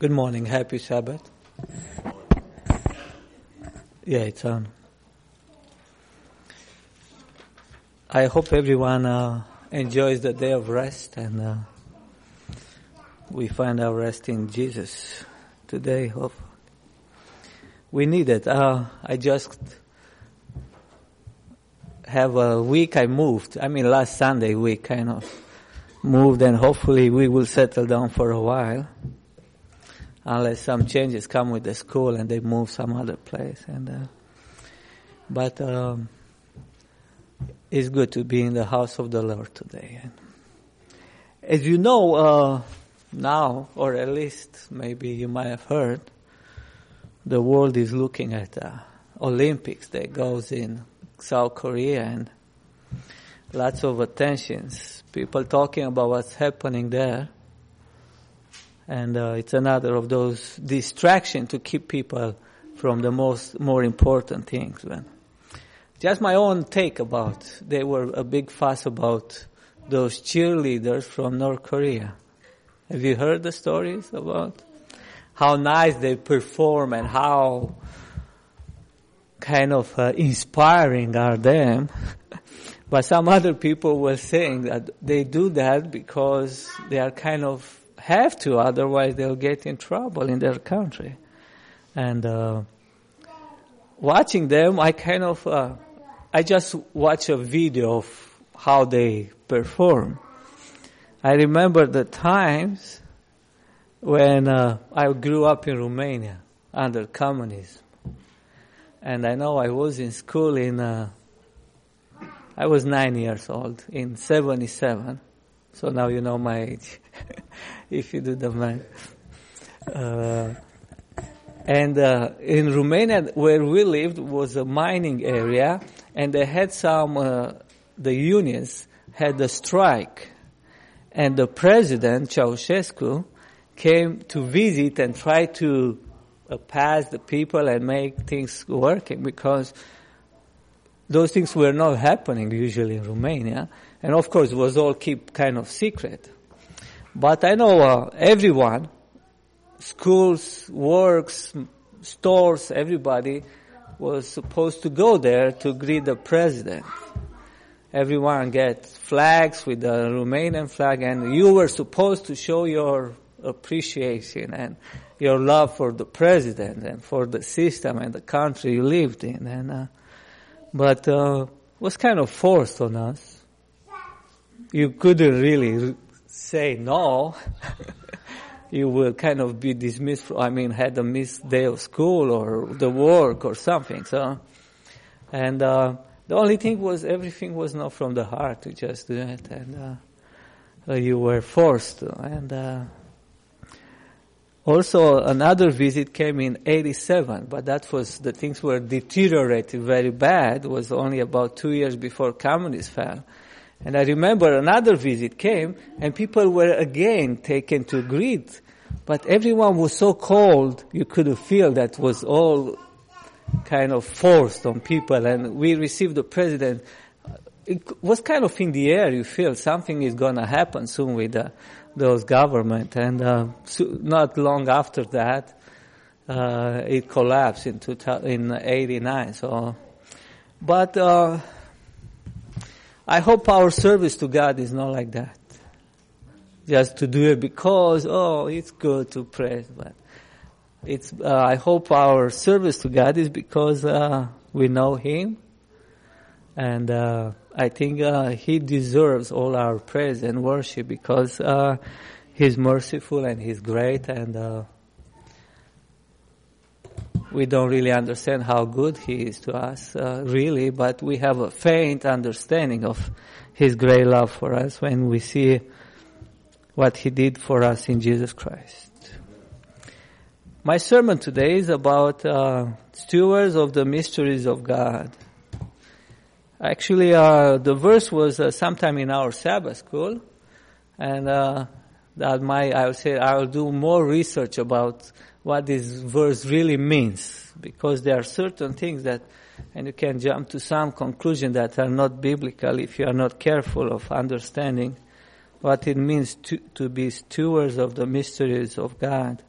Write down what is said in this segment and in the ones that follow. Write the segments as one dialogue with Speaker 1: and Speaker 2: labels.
Speaker 1: Good morning. Happy Sabbath. Yeah, it's on. I hope everyone uh, enjoys the day of rest and uh, we find our rest in Jesus today. Hope we need it. Uh, I just have a week I moved. I mean, last Sunday we kind of moved and hopefully we will settle down for a while unless some changes come with the school and they move some other place. And uh, but um, it's good to be in the house of the Lord today. And as you know uh, now, or at least maybe you might have heard, the world is looking at the Olympics that goes in South Korea and lots of attentions. People talking about what's happening there and uh, it's another of those distraction to keep people from the most more important things. Man. Just my own take about they were a big fuss about those cheerleaders from North Korea. Have you heard the stories about how nice they perform and how kind of uh, inspiring are them? but some other people were saying that they do that because they are kind of have to, otherwise they'll get in trouble in their country. And uh, watching them, I kind of, uh, I just watch a video of how they perform. I remember the times when uh, I grew up in Romania under communism. And I know I was in school in, uh, I was nine years old in 77. So now you know my age. if you do the math. Uh, and uh, in Romania, where we lived, was a mining area, and they had some. Uh, the unions had a strike, and the president Ceausescu came to visit and try to uh, pass the people and make things working because those things were not happening usually in Romania, and of course, it was all kept kind of secret. But I know uh, everyone, schools, works, stores, everybody was supposed to go there to greet the president. Everyone gets flags with the Romanian flag and you were supposed to show your appreciation and your love for the president and for the system and the country you lived in. And, uh, but, uh, was kind of forced on us. You couldn't really say no, you will kind of be dismissed. From, I mean, had a missed day of school or the work or something. So, and uh, the only thing was everything was not from the heart to just do it, and uh, you were forced to. And uh, also another visit came in '87, but that was the things were deteriorating very bad. It was only about two years before communism fell and I remember another visit came and people were again taken to greet, but everyone was so cold you could feel that was all kind of forced on people. And we received the president. It was kind of in the air, you feel something is gonna happen soon with the, those government. And uh, so not long after that uh, it collapsed in, two, in 89 so. But uh, I hope our service to God is not like that. Just to do it because, oh, it's good to pray, but it's, uh, I hope our service to God is because, uh, we know Him. And, uh, I think, uh, He deserves all our praise and worship because, uh, He's merciful and He's great and, uh, we don't really understand how good He is to us, uh, really, but we have a faint understanding of His great love for us when we see what He did for us in Jesus Christ. My sermon today is about uh, stewards of the mysteries of God. Actually, uh, the verse was uh, sometime in our Sabbath school, and uh, that my I would say I will do more research about what this verse really means because there are certain things that and you can jump to some conclusion that are not biblical if you are not careful of understanding what it means to, to be stewards of the mysteries of God.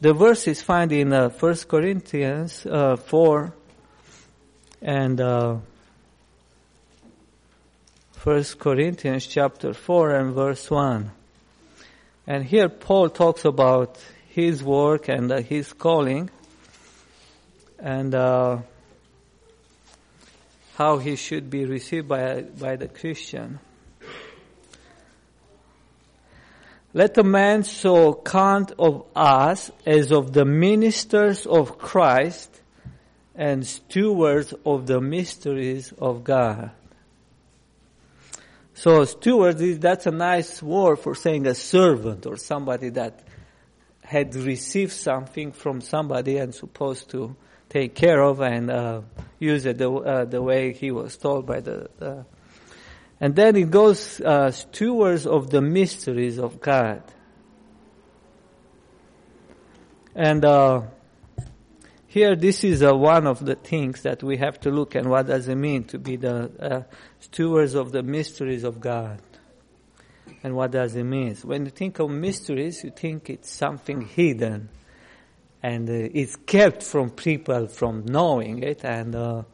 Speaker 1: the verse is found in uh, 1 Corinthians uh, 4 and uh, 1 Corinthians chapter 4 and verse 1. And here Paul talks about his work and uh, his calling and uh, how he should be received by, by the Christian. Let a man so count of us as of the ministers of Christ and stewards of the mysteries of God. So stewards, that's a nice word for saying a servant or somebody that had received something from somebody and supposed to take care of and uh, use it the, uh, the way he was told by the. Uh, and then it goes uh, stewards of the mysteries of God. And uh, here, this is uh, one of the things that we have to look at. What does it mean to be the stewards of the mysteries of God? And what does it mean? When you think of mysteries, you think it's something hidden and uh, it's kept from people from knowing it and uh,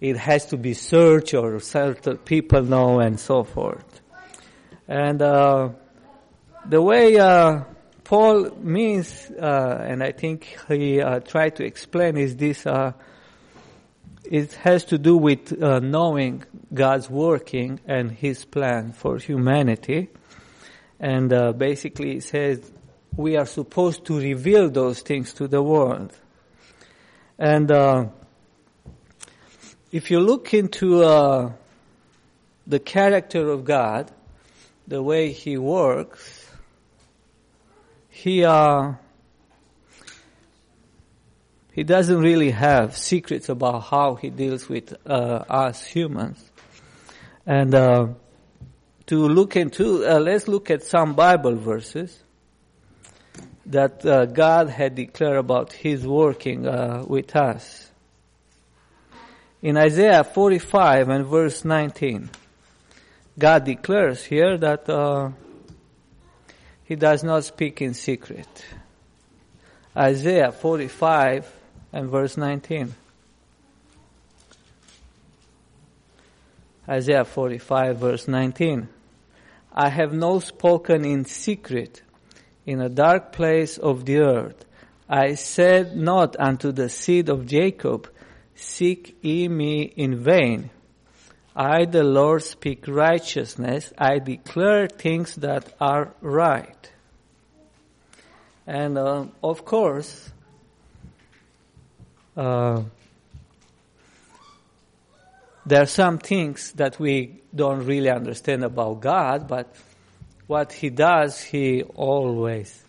Speaker 1: it has to be searched or certain people know and so forth. And uh, the way uh, Paul means, uh, and I think he uh, tried to explain, is this it has to do with uh, knowing God's working and His plan for humanity. And uh, basically, it says we are supposed to reveal those things to the world. And uh, if you look into uh, the character of God, the way He works, He uh, he doesn't really have secrets about how he deals with uh, us humans. And uh, to look into, uh, let's look at some Bible verses that uh, God had declared about His working uh, with us. In Isaiah 45 and verse 19, God declares here that uh, He does not speak in secret. Isaiah 45 and verse 19. Isaiah 45 verse 19. I have no spoken in secret in a dark place of the earth. I said not unto the seed of Jacob, seek ye me in vain. I, the Lord, speak righteousness. I declare things that are right. And uh, of course, uh, there are some things that we don't really understand about God, but what He does, He always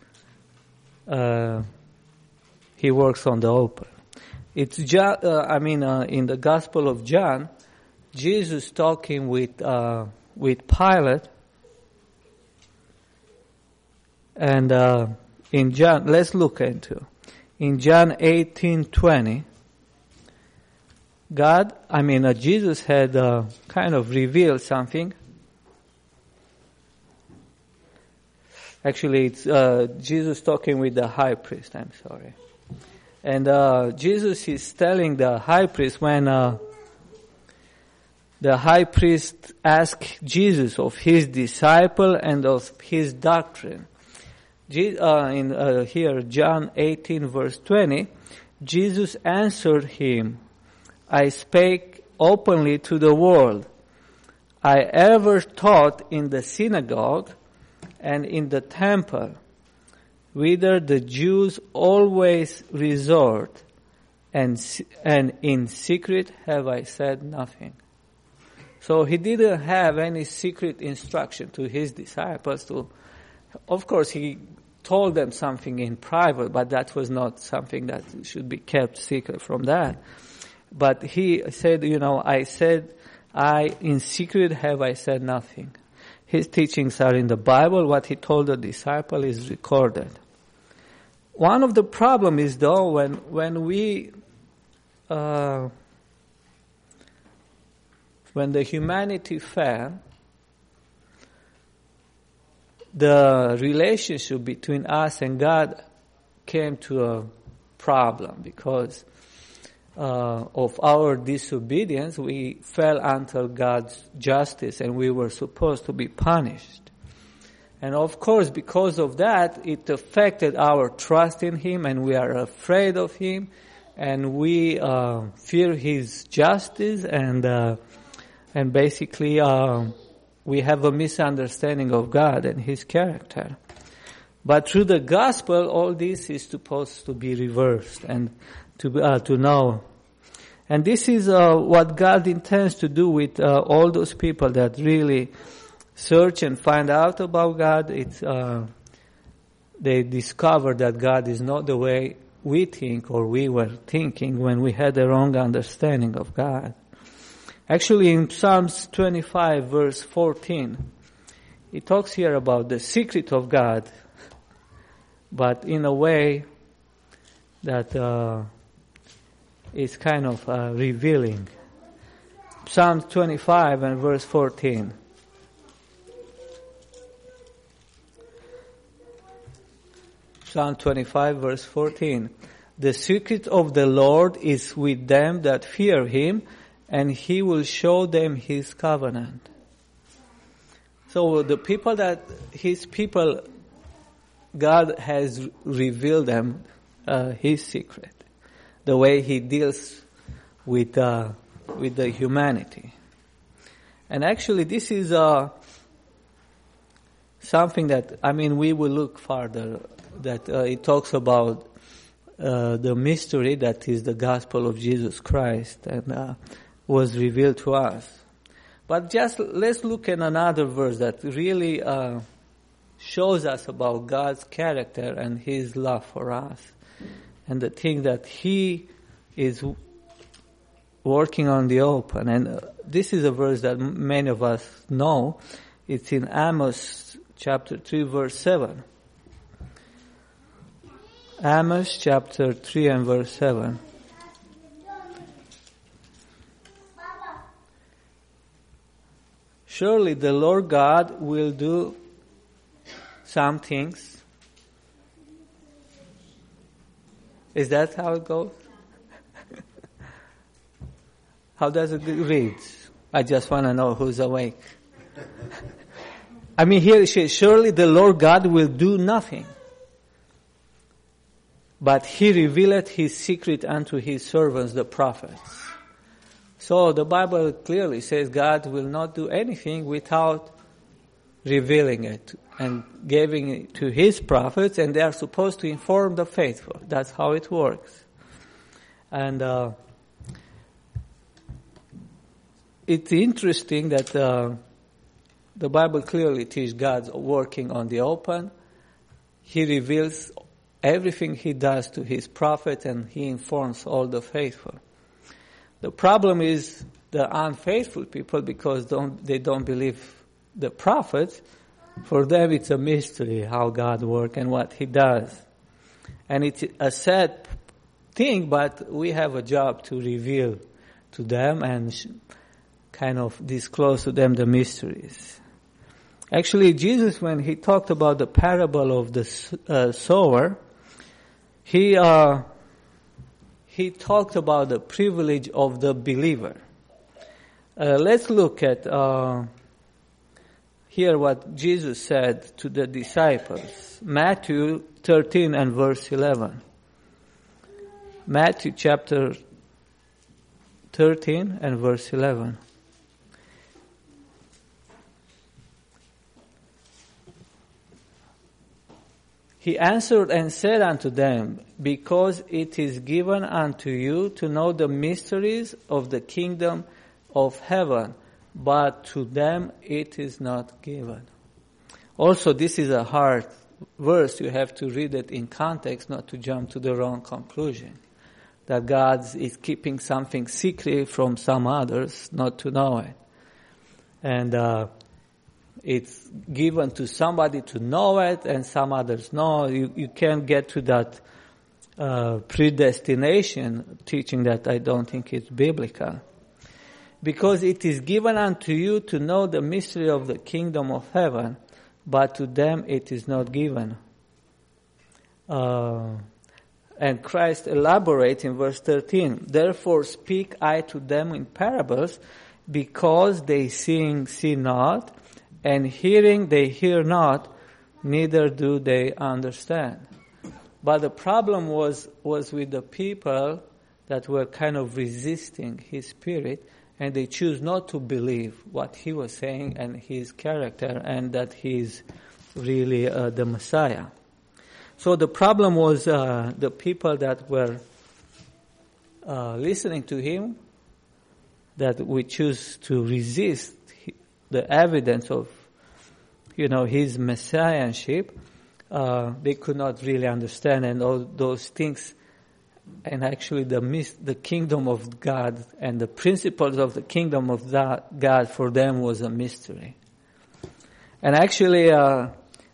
Speaker 1: uh, He works on the open. It's just, uh, I mean, uh, in the Gospel of John, Jesus talking with uh, with Pilate, and uh, in John, let's look into in John 18:20, God, I mean, uh, Jesus had uh, kind of revealed something. Actually, it's uh, Jesus talking with the high priest. I'm sorry, and uh, Jesus is telling the high priest when the high priest asked Jesus of his disciple and of his doctrine uh, in uh, here John 18 verse 20, Jesus answered him, I spake openly to the world. I ever taught in the synagogue and in the temple, whither the Jews always resort, and, and in secret have I said nothing. So he didn't have any secret instruction to his disciples to, of course he told them something in private, but that was not something that should be kept secret from that. But he said, you know, I said, I, in secret have I said nothing. His teachings are in the Bible. What he told the disciple is recorded. One of the problem is though when, when we, uh, when the humanity fell, the relationship between us and God came to a problem because uh, of our disobedience, we fell under God's justice and we were supposed to be punished. And of course, because of that, it affected our trust in Him and we are afraid of Him and we uh, fear His justice and, uh, and basically uh, we have a misunderstanding of God and His character. But through the gospel, all this is supposed to be reversed and to, uh, to know. And this is uh, what God intends to do with uh, all those people that really search and find out about God. It's, uh, they discover that God is not the way we think or we were thinking when we had the wrong understanding of God. Actually, in Psalms 25 verse 14, it talks here about the secret of God, but in a way that uh, is kind of uh, revealing. Psalm 25 and verse 14. Psalm 25 verse 14. The secret of the Lord is with them that fear him, and he will show them his covenant. So the people that his people, God has revealed them uh, his secret the way he deals with uh, with the humanity. And actually, this is uh, something that I mean we will look further. That uh, it talks about uh, the mystery that is the gospel of Jesus Christ and uh, was revealed to us. But just let's look at another verse that really uh, shows us about God's character and His love for us and the thing that He is working on the open. And uh, this is a verse that many of us know. It's in Amos chapter 3 verse 7. Amos chapter 3 and verse 7. Surely the Lord God will do some things Is that how it goes? how does it read? I just want to know who's awake. I mean, here it says, surely the Lord God will do nothing. But he revealed his secret unto his servants, the prophets. So the Bible clearly says God will not do anything without revealing it and giving it to his prophets, and they are supposed to inform the faithful. That's how it works. And uh, it's interesting that uh, the Bible clearly teaches God's working on the open. He reveals everything he does to his prophets, and he informs all the faithful. The problem is the unfaithful people because don't, they don't believe the prophets for them, it's a mystery how God works and what He does. And it's a sad thing, but we have a job to reveal to them and kind of disclose to them the mysteries. Actually, Jesus, when He talked about the parable of the uh, sower, He, uh, He talked about the privilege of the believer. Uh, let's look at uh, hear what Jesus said to the disciples. Matthew 13 and verse 11. Matthew chapter 13 and verse 11. He answered and said unto them, Because it is given unto you to know the mysteries of the kingdom of heaven but to them it is not given. Also, this is a hard verse. You have to read it in context, not to jump to the wrong conclusion. That God is keeping something secret from some others, not to know it. And uh, it's given to somebody to know it, and some others know. You, you can't get to that uh, predestination teaching that I don't think is biblical because it is given unto you to know the mystery of the kingdom of heaven, but to them it is not given. Uh, And Christ elaborates in verse 13, Therefore speak I to them in parables, because they seeing see not, and hearing they hear not, neither do they understand. But the problem was, was with the people that were kind of resisting his spirit, and they choose not to believe what he was saying and his character, and that he's really uh, the Messiah. So the problem was uh, the people that were uh, listening to him, that we choose to resist the evidence of, you know, his messiahship. Uh, they could not really understand, and all those things, and actually the the kingdom of God and the principles of the kingdom of God for them was a mystery. And actually, uh,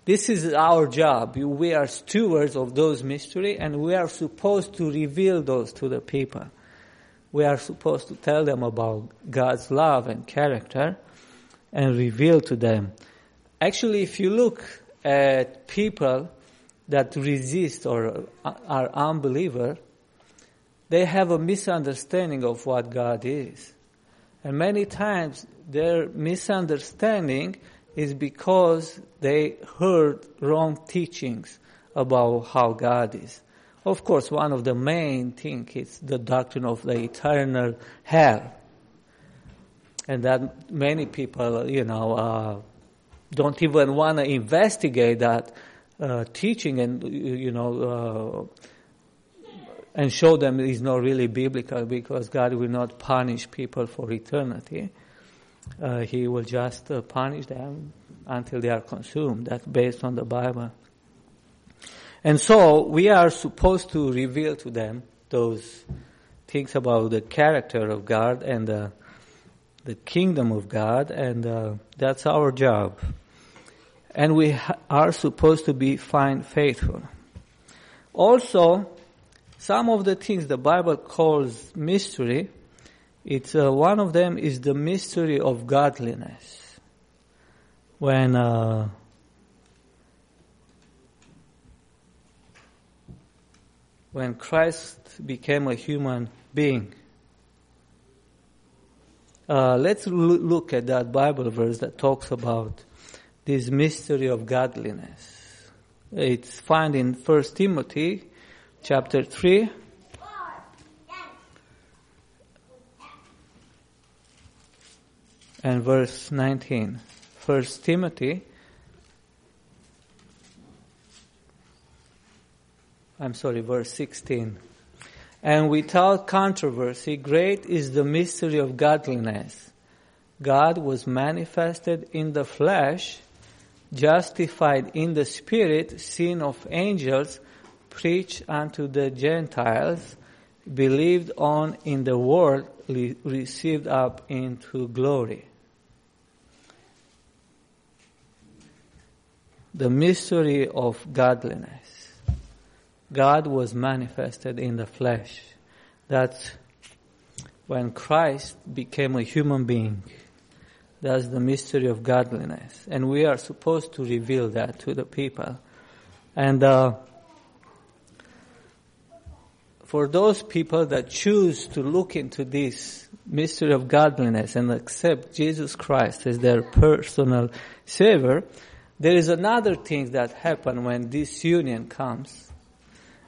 Speaker 1: this is our job. We are stewards of those mystery and we are supposed to reveal those to the people. We are supposed to tell them about God's love and character and reveal to them. Actually, if you look at people that resist or are unbeliever, they have a misunderstanding of what God is. And many times their misunderstanding is because they heard wrong teachings about how God is. Of course, one of the main things is the doctrine of the eternal hell. And that many people, you know, uh, don't even want to investigate that uh, teaching and, you know, uh, and show them it is not really biblical because God will not punish people for eternity uh, he will just uh, punish them until they are consumed. That's based on the Bible. And so we are supposed to reveal to them those things about the character of God and the, the kingdom of God, and uh, that's our job. And we ha- are supposed to be find faithful. Also, some of the things the Bible calls mystery, it's uh, one of them is the mystery of godliness. When uh, when Christ became a human being. Uh, let's look at that Bible verse that talks about this mystery of godliness. It's found in 1 Timothy chapter 3 and verse 19. First Timothy, I'm sorry, verse 16. And without controversy, great is the mystery of godliness. God was manifested in the flesh, justified in the spirit, seen of angels, preached unto the Gentiles, believed on in the world, received up into glory. the mystery of godliness. God was manifested in the flesh. That's when Christ became a human being. That's the mystery of godliness. And we are supposed to reveal that to the people. And uh, for those people that choose to look into this mystery of godliness and accept Jesus Christ as their personal Savior, there is another thing that happens when this union comes,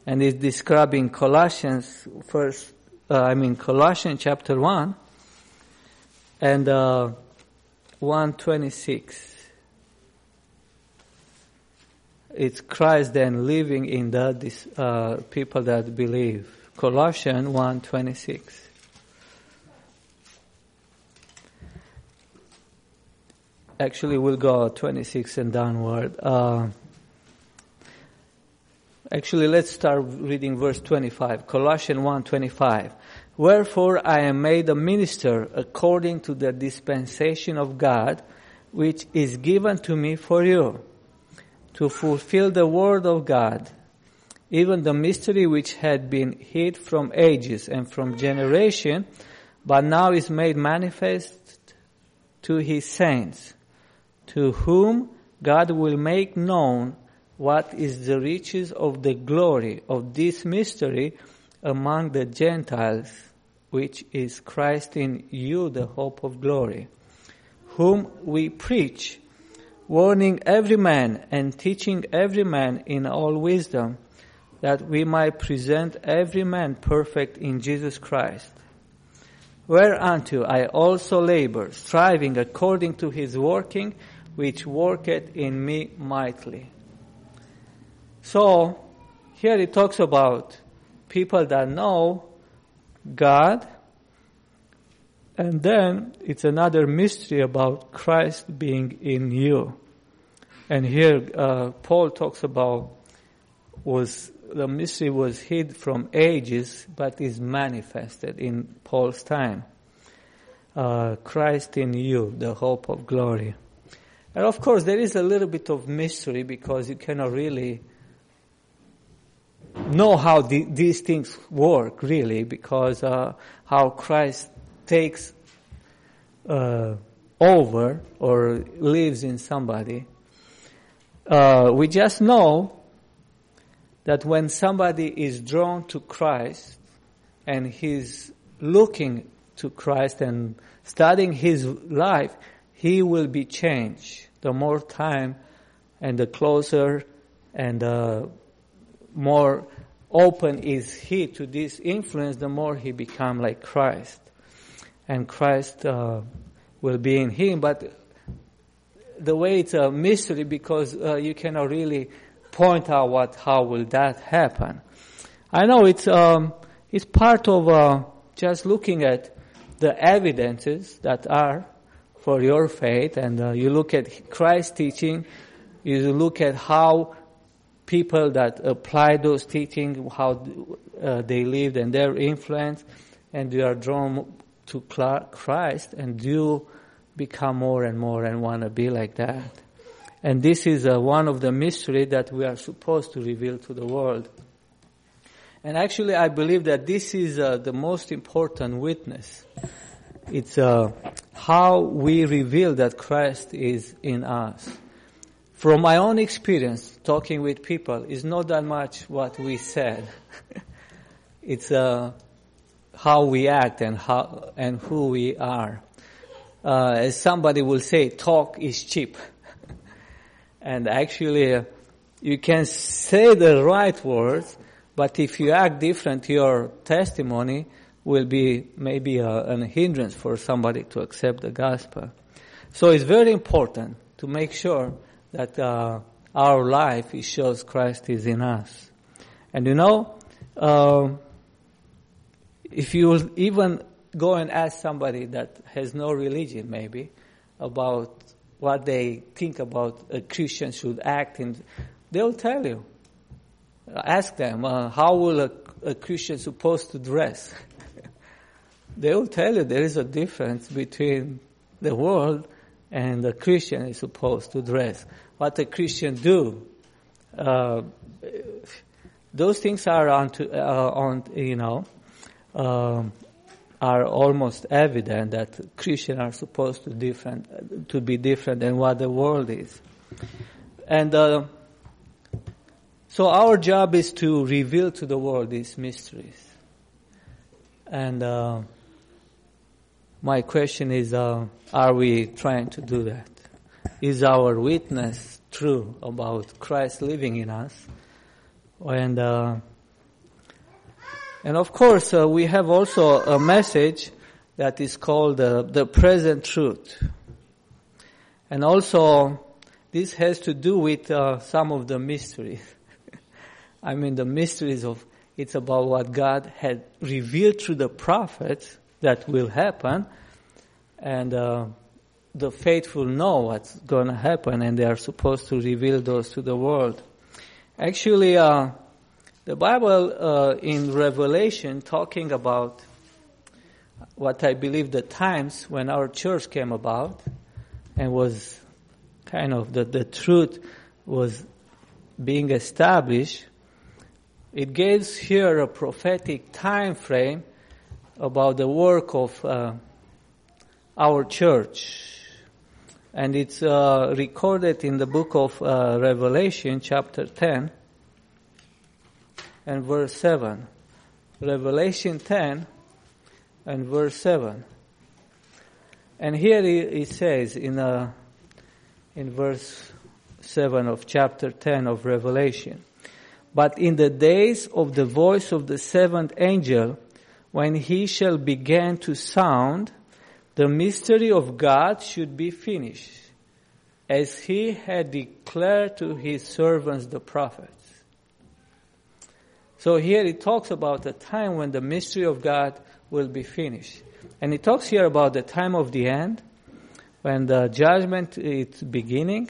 Speaker 1: and it's describing Colossians first, uh, I mean Colossians chapter 1 and uh, 126. It's Christ then living in the uh, people that believe. Colossians 126. actually we'll go 26 and downward. Actually, let's start reading verse 25. Colossians 1:25. Wherefore I am made a minister according to the dispensation of God, which is given to me for you, to fulfill the word of God, even the mystery which had been hid from ages and from generation, but now is made manifest to his saints to whom God will make known what is the riches of the glory of this mystery among the Gentiles, which is Christ in you, the hope of glory, whom we preach, warning every man and teaching every man in all wisdom, that we might present every man perfect in Jesus Christ. Whereunto I also labor, striving according to his working, which worketh in me mightily. So, here it talks about people that know God, and then it's another mystery about Christ being in you. And here uh, Paul talks about was the mystery was hid from ages, but is manifested in Paul's time. Uh, Christ in you, the hope of glory. And of course, there is a little bit of mystery because you cannot really know how the, these things work, really, because uh, how Christ takes uh, over or lives in somebody. Uh, we just know that when somebody is drawn to Christ and he's looking to Christ and studying his life, he will be changed. The more time and the closer and the more open is he to this influence, the more he become like Christ. And Christ uh, will be in him. But the way it's a mystery because uh, you cannot really point out what, how will that happen. I know it's, um, it's part of uh, just looking at the evidences that are for your faith and uh, you look at Christ's teaching, you look at how people that apply those teachings, how uh, they lived and their influence, and you are drawn to Christ and you become more and more and want to be like that. And this is uh, one of the mystery that we are supposed to reveal to the world. And actually, I believe that this is uh, the most important witness. It's uh, how we reveal that Christ is in us. From my own experience, talking with people, is not that much what we said. it's uh, how we act and how and who we are. Uh, as somebody will say, talk is cheap. And actually, uh, you can say the right words, but if you act different, your testimony will be maybe a, a hindrance for somebody to accept the gospel. So it's very important to make sure that uh, our life it shows Christ is in us. And you know, uh, if you even go and ask somebody that has no religion, maybe about what they think about a Christian should act in, they'll tell you. Ask them, uh, how will a, a Christian supposed to dress? they will tell you there is a difference between the world and the Christian is supposed to dress. What the Christian do. Uh, those things are on, to, uh, on you know, um, are almost evident that Christians are supposed to different to be different than what the world is, and uh, so our job is to reveal to the world these mysteries. And uh, my question is, uh, are we trying to do that? Is our witness true about Christ living in us? And uh, and of course, uh, we have also a message that is called uh, the present truth. And also, this has to do with uh, some of the mysteries. I mean, the mysteries of, it's about what God had revealed through the prophets that will happen. And uh, the faithful know what's going to happen and they are supposed to reveal those to the world. Actually, uh, the Bible uh, in Revelation talking about what I believe the times when our church came about and was kind of the, the truth was being established, it gives here a prophetic time frame about the work of uh, our church. And it's uh, recorded in the book of uh, Revelation, chapter 10 and verse 7. Revelation 10 and verse 7. And here he, says in, uh, in verse 7 of chapter 10 of Revelation, But in the days of the voice of the seventh angel, when he shall begin to sound, the mystery of God should be finished, as he had declared to his servants the prophets. So here it talks about the time when the mystery of God will be finished. And it talks here about the time of the end, when the judgment is beginning,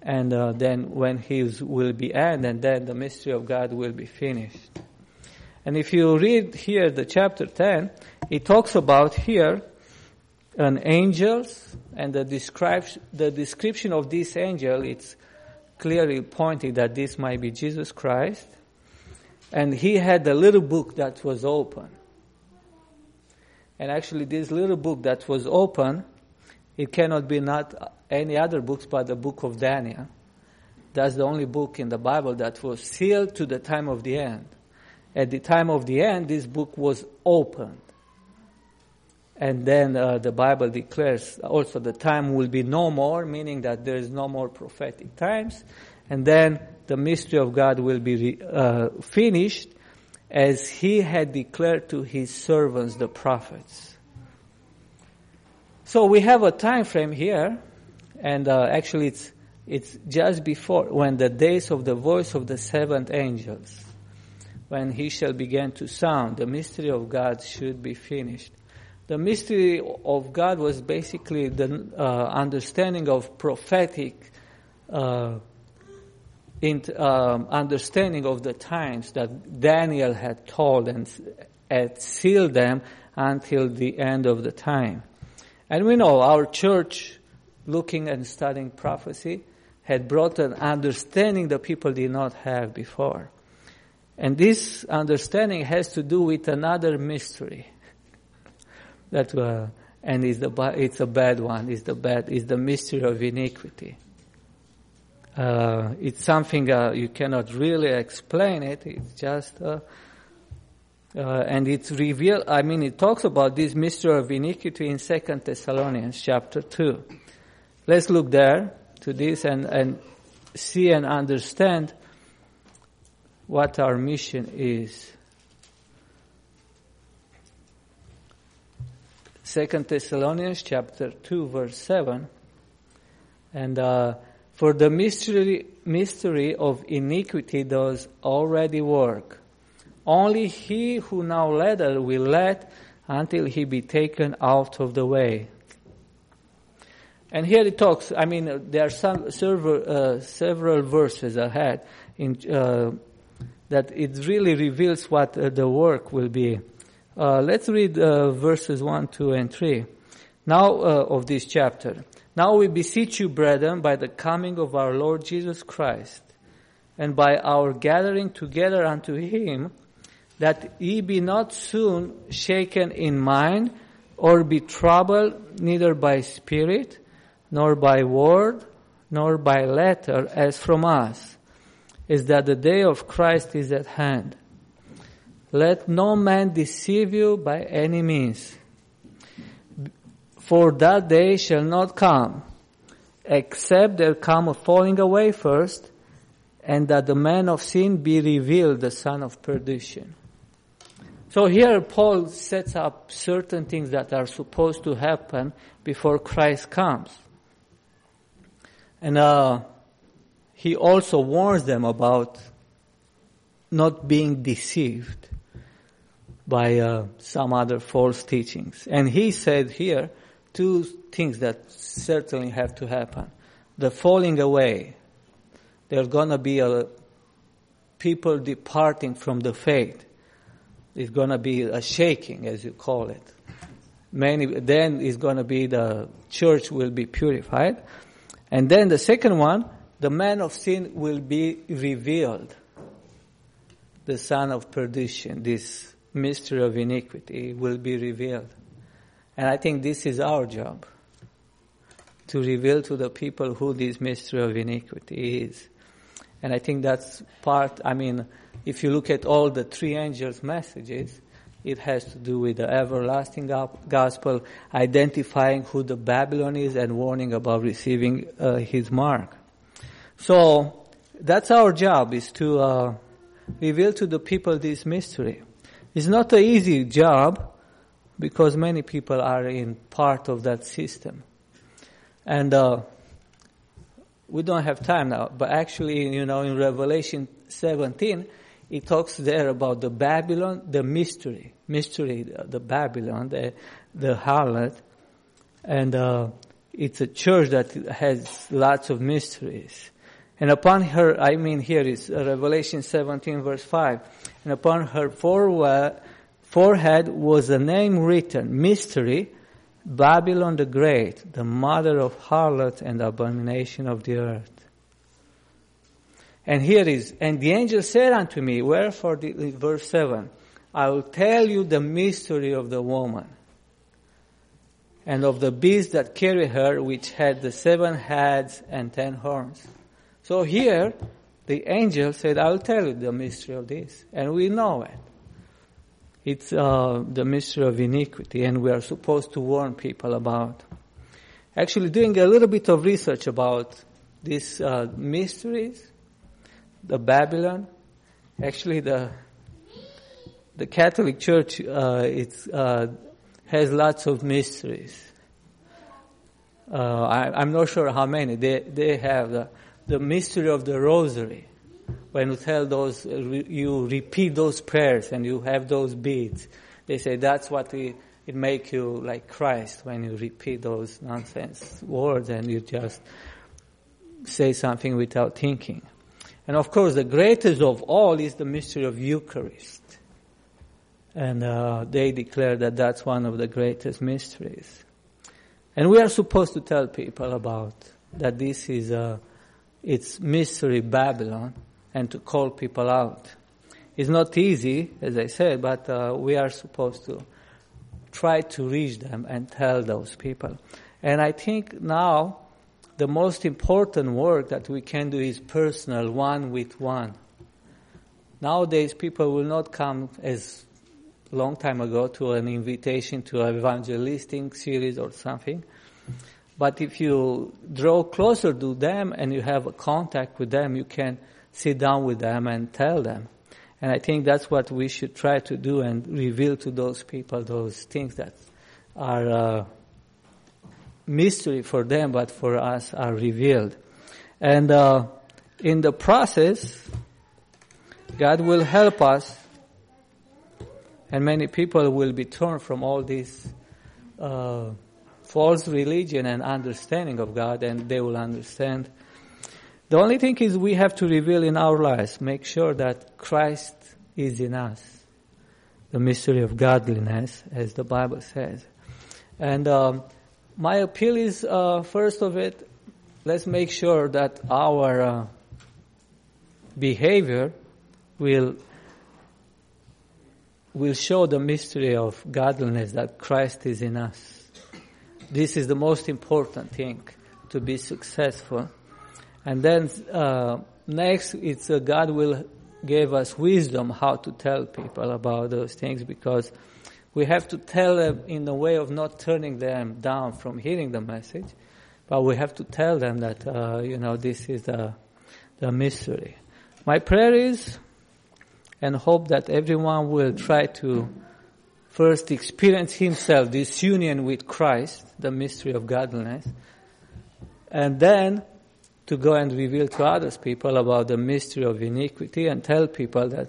Speaker 1: and uh, then when his will be end, and then the mystery of God will be finished. And if you read here the chapter 10, it talks about here an angels and the, describes, the description of this angel, it's clearly pointing that this might be Jesus Christ. And he had a little book that was open. And actually this little book that was open, it cannot be not any other books but the book of Daniel. That's the only book in the Bible that was sealed to the time of the end. At the time of the end, this book was opened. And then uh, the Bible declares also the time will be no more, meaning that there is no more prophetic times. And then the mystery of God will be uh, finished as he had declared to his servants, the prophets. So we have a time frame here, and uh, actually it's, it's just before, when the days of the voice of the seventh angels, when he shall begin to sound, the mystery of God should be finished the mystery of God was basically the uh, understanding of prophetic uh, in, um, understanding of the times that Daniel had told and had sealed them until the end of the time. And we know our church, looking and studying prophecy, had brought an understanding that people did not have before. And this understanding has to do with another mystery that uh, and is the it's a bad one. Is the bad is the mystery of iniquity. Uh, it's something uh, you cannot really explain it. It's just uh, uh, and it's revealed. I mean, it talks about this mystery of iniquity in Second Thessalonians chapter two. Let's look there to this and and see and understand what our mission is. Second Thessalonians chapter 2 verse 7. And uh, for the mystery, mystery of iniquity does already work. Only he who now letteth will let until he be taken out of the way. And here it talks, I mean, there are some several, uh, several verses ahead in, uh, that it really reveals what uh, the work will be. Uh, let's read uh, verses 1, 2, and 3. Now uh, of this chapter. Now we beseech you, brethren, by the coming of our Lord Jesus Christ, and by our gathering together unto him, that ye be not soon shaken in mind, or be troubled neither by spirit, nor by word, nor by letter, as from us, is that the day of Christ is at hand. Let no man deceive you by any means. For that day shall not come, except there come a falling away first, and that the man of sin be revealed, the son of perdition. So here Paul sets up certain things that are supposed to happen before Christ comes. And uh, he also warns them about not being deceived by uh, some other false teachings. And he said here two things that certainly have to happen. The falling away. There's gonna be a people departing from the faith. It's gonna be a shaking, as you call it. Many, then it's gonna be the church will be purified. And then the second one, the man of sin will be revealed. The son of perdition, this mystery of iniquity will be revealed. And I think this is our job. to reveal to the people who this mystery of iniquity is. And I think that's part, I mean, if you look at all the three angels' messages, it has to do with the everlasting gospel, identifying who the Babylon is and warning about receiving uh, his mark. So, that's our job, is to uh, reveal to the people this mystery. It's not an easy job because many people are in part of that system. And uh, we don't have time now, but actually, you know, in Revelation 17, it talks there about the Babylon, the mystery, mystery, the, Babylon, the, the harlot, and uh, it's a church that has lots of mysteries. And upon her, I mean here is Revelation 17 verse 5, and upon her forehead was a name written, mystery, Babylon the Great, the mother of harlots and abomination of the earth. And here is, and the angel said unto me, wherefore, the, verse 7, I will tell you the mystery of the woman and of the beast that carried her, which had the seven heads and ten horns. So here, the angel said, I will tell you the mystery of this. And we know it. It's uh, the mystery of iniquity, and we are supposed to warn people about. Actually, doing a little bit of research about these uh, mysteries, the Babylon, actually the the Catholic Church uh, it's, uh, has lots of mysteries. Uh, I, am not sure how many. They they have the, the mystery of the Rosary when you tell those, you repeat those prayers and you have those beads, they say that's what it, it you like Christ when you repeat those nonsense words and you just say something without thinking. And of course, the greatest of all is the mystery of Eucharist. And uh, they declare that that's one of the greatest mysteries. And we are supposed to tell people about that this is a, it's mystery Babylon, and to call people out. It's not easy, as I said, but uh, we are supposed to try to reach them and tell those people. And I think now the most important work that we can do is personal, one with one. Nowadays, people will not come as long time ago to an invitation to an evangelistic series or something. But if you draw closer to them and you have a contact with them, you can sit down with them and tell them. And I think that's what we should try to do and reveal to those people those things that are uh, mystery for them, but for us are revealed. And uh, in the process, God will help us, and many people will be turned from all these. uh, false religion and understanding of God, and they will understand the only thing is we have to reveal in our lives, make sure that Christ is in us. The mystery of godliness, as the Bible says. And um, my appeal is, uh, first of it, let's make sure that our uh, behavior will will show the mystery of godliness that Christ is in us. This is the most important thing to be successful. And then uh, next, it's uh, God will give us wisdom how to tell people about those things because we have to tell them in a way of not turning them down from hearing the message, but we have to tell them that uh, you know this is the the mystery. My prayer is and hope that everyone will try to first experience himself this union with Christ, the mystery of godliness, and then to go and reveal to others people about the mystery of iniquity and tell people that,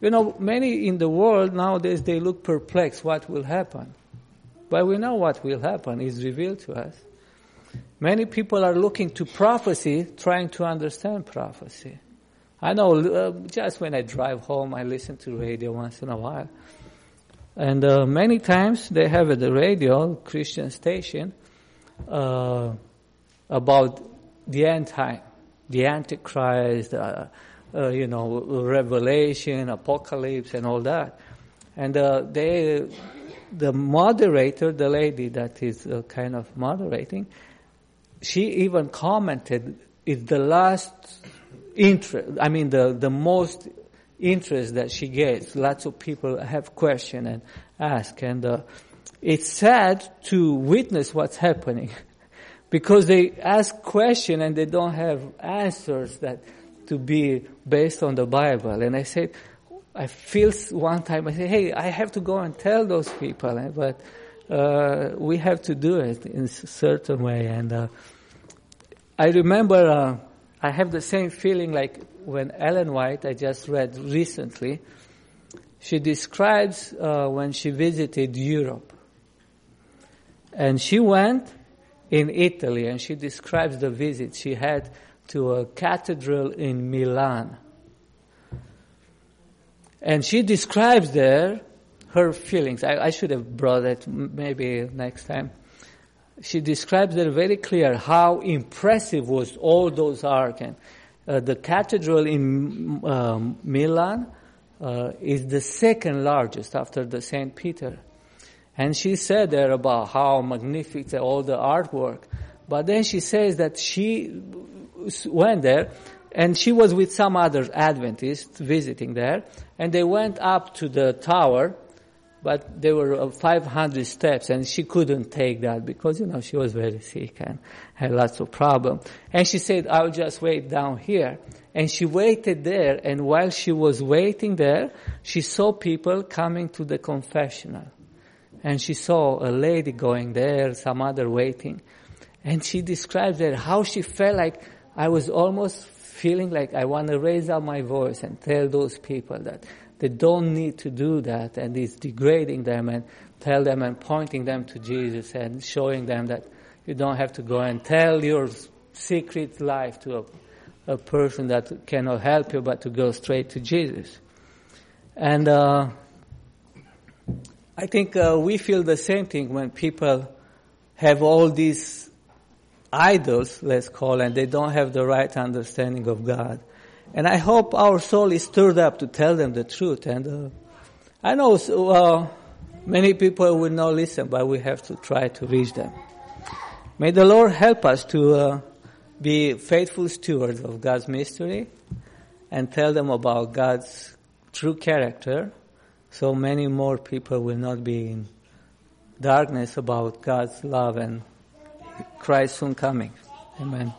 Speaker 1: you know, many in the world nowadays they look perplexed what will happen. But we know what will happen is revealed to us. Many people are looking to prophecy, trying to understand prophecy. I know uh, just when I drive home, I listen to radio once in a while. And uh, many times they have at the radio, Christian station, uh, about the end time, the Antichrist, uh, uh, you know, Revelation, Apocalypse, and all that. And uh, they, the moderator, the lady that is uh, kind of moderating, she even commented, it's the last interest, I mean the, the most interest that she gets. Lots of people have question and ask and uh, it's sad to witness what's happening because they ask question and they don't have answers that to be based on the Bible. And I said, I feel one time I said, hey, I have to go and tell those people, eh, but uh, we have to do it in a certain way. And uh, I remember uh, I have the same feeling like when Ellen White, I just read recently, she describes uh, when she visited Europe. And she went in Italy and she describes the visit she had to a cathedral in Milan. And she describes there her feelings. I, I should have brought it maybe next time. She describes there very clear how impressive was all those arcades. Uh, the cathedral in um, Milan uh, is the second largest after the St. Peter. And she said there about how magnificent all the artwork. But then she says that she went there and she was with some other Adventists visiting there and they went up to the tower but there were uh, 500 steps and she couldn't take that because, you know, she was very sick and had lots of problems. And she said, I'll just wait down here. And she waited there and while she was waiting there, she saw people coming to the confessional and she saw a lady going there, some other waiting. And she described that how she felt like I was almost feeling like I want to raise up my voice and tell those people that they don't need to do that and it's degrading them and tell them and pointing them to Jesus and showing them that you don't have to go and tell your secret life to a, a person that cannot help you but to go straight to Jesus. And, uh, I think uh, we feel the same thing when people have all these idols, let's call, and they don't have the right understanding of God. And I hope our soul is stirred up to tell them the truth. And uh, I know uh, many people will not listen, but we have to try to reach them. May the Lord help us to uh, be faithful stewards of God's mystery and tell them about God's true character so many more people will not be in darkness about God's love and Christ soon coming. Amen.